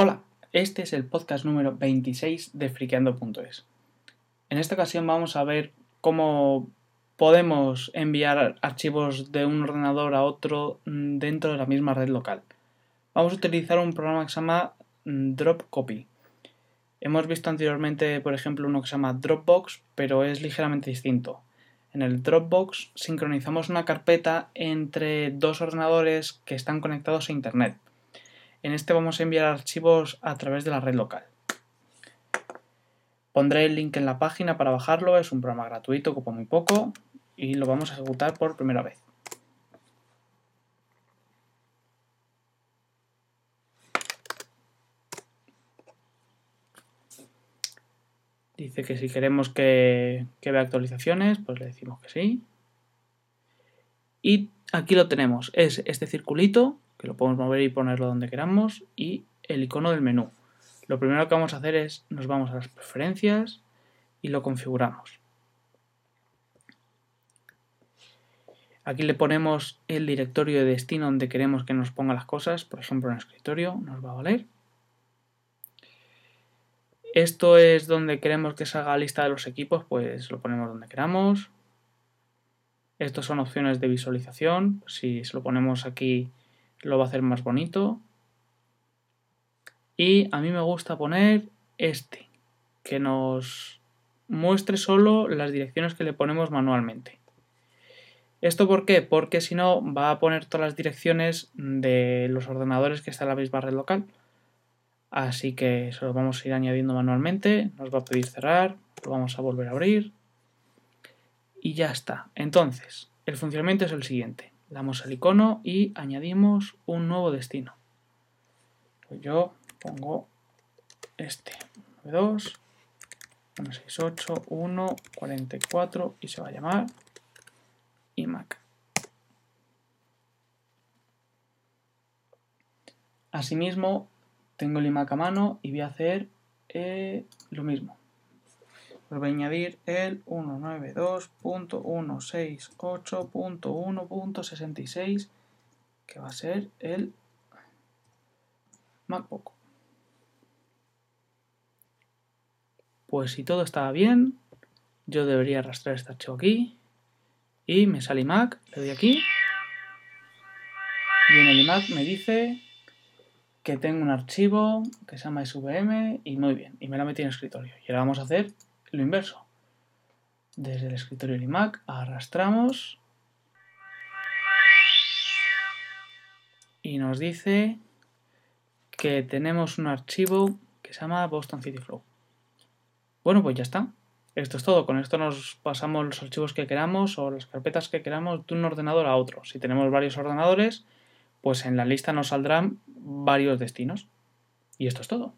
Hola, este es el podcast número 26 de friqueando.es. En esta ocasión vamos a ver cómo podemos enviar archivos de un ordenador a otro mm, dentro de la misma red local. Vamos a utilizar un programa que se llama mm, Dropcopy. Hemos visto anteriormente, por ejemplo, uno que se llama Dropbox, pero es ligeramente distinto. En el Dropbox sincronizamos una carpeta entre dos ordenadores que están conectados a Internet. En este vamos a enviar archivos a través de la red local. Pondré el link en la página para bajarlo, es un programa gratuito, ocupa muy poco y lo vamos a ejecutar por primera vez. Dice que si queremos que, que, vea actualizaciones, pues le decimos que sí. Y aquí lo tenemos, es este circulito que lo podemos mover y ponerlo donde queramos, y el icono del menú. Lo primero que vamos a hacer es nos vamos a las preferencias y lo configuramos. Aquí le ponemos el directorio de destino donde queremos que nos ponga las cosas, por ejemplo en el escritorio, nos va a valer. Esto es donde queremos que salga la lista de los equipos, pues lo ponemos donde queramos. Estas son opciones de visualización, si se lo ponemos aquí lo va a hacer más bonito. Y a mí me gusta poner este, que nos muestre solo las direcciones que le ponemos manualmente. ¿Esto por qué? Porque si no va a poner todas las direcciones de los ordenadores que están en la misma red local. Así que eso lo vamos a ir añadiendo manualmente. Nos va a pedir cerrar, lo vamos a volver a abrir. Y ya está. Entonces, el funcionamiento es el siguiente damos al icono y añadimos un nuevo destino. Pues yo pongo este, 2, 168, 1, 44 y se va a llamar iMac. Asimismo, tengo el iMac a mano y voy a hacer eh, lo mismo. Voy a añadir el 192.168.1.66 que va a ser el MacBook. Pues si todo estaba bien, yo debería arrastrar este archivo aquí y me sale iMac, le doy aquí y en el iMac me dice que tengo un archivo que se llama SVM y muy bien, y me lo metí en escritorio. Y ahora vamos a hacer lo inverso. Desde el escritorio del iMac arrastramos y nos dice que tenemos un archivo que se llama Boston City Flow. Bueno, pues ya está. Esto es todo. Con esto nos pasamos los archivos que queramos o las carpetas que queramos de un ordenador a otro. Si tenemos varios ordenadores, pues en la lista nos saldrán varios destinos. Y esto es todo.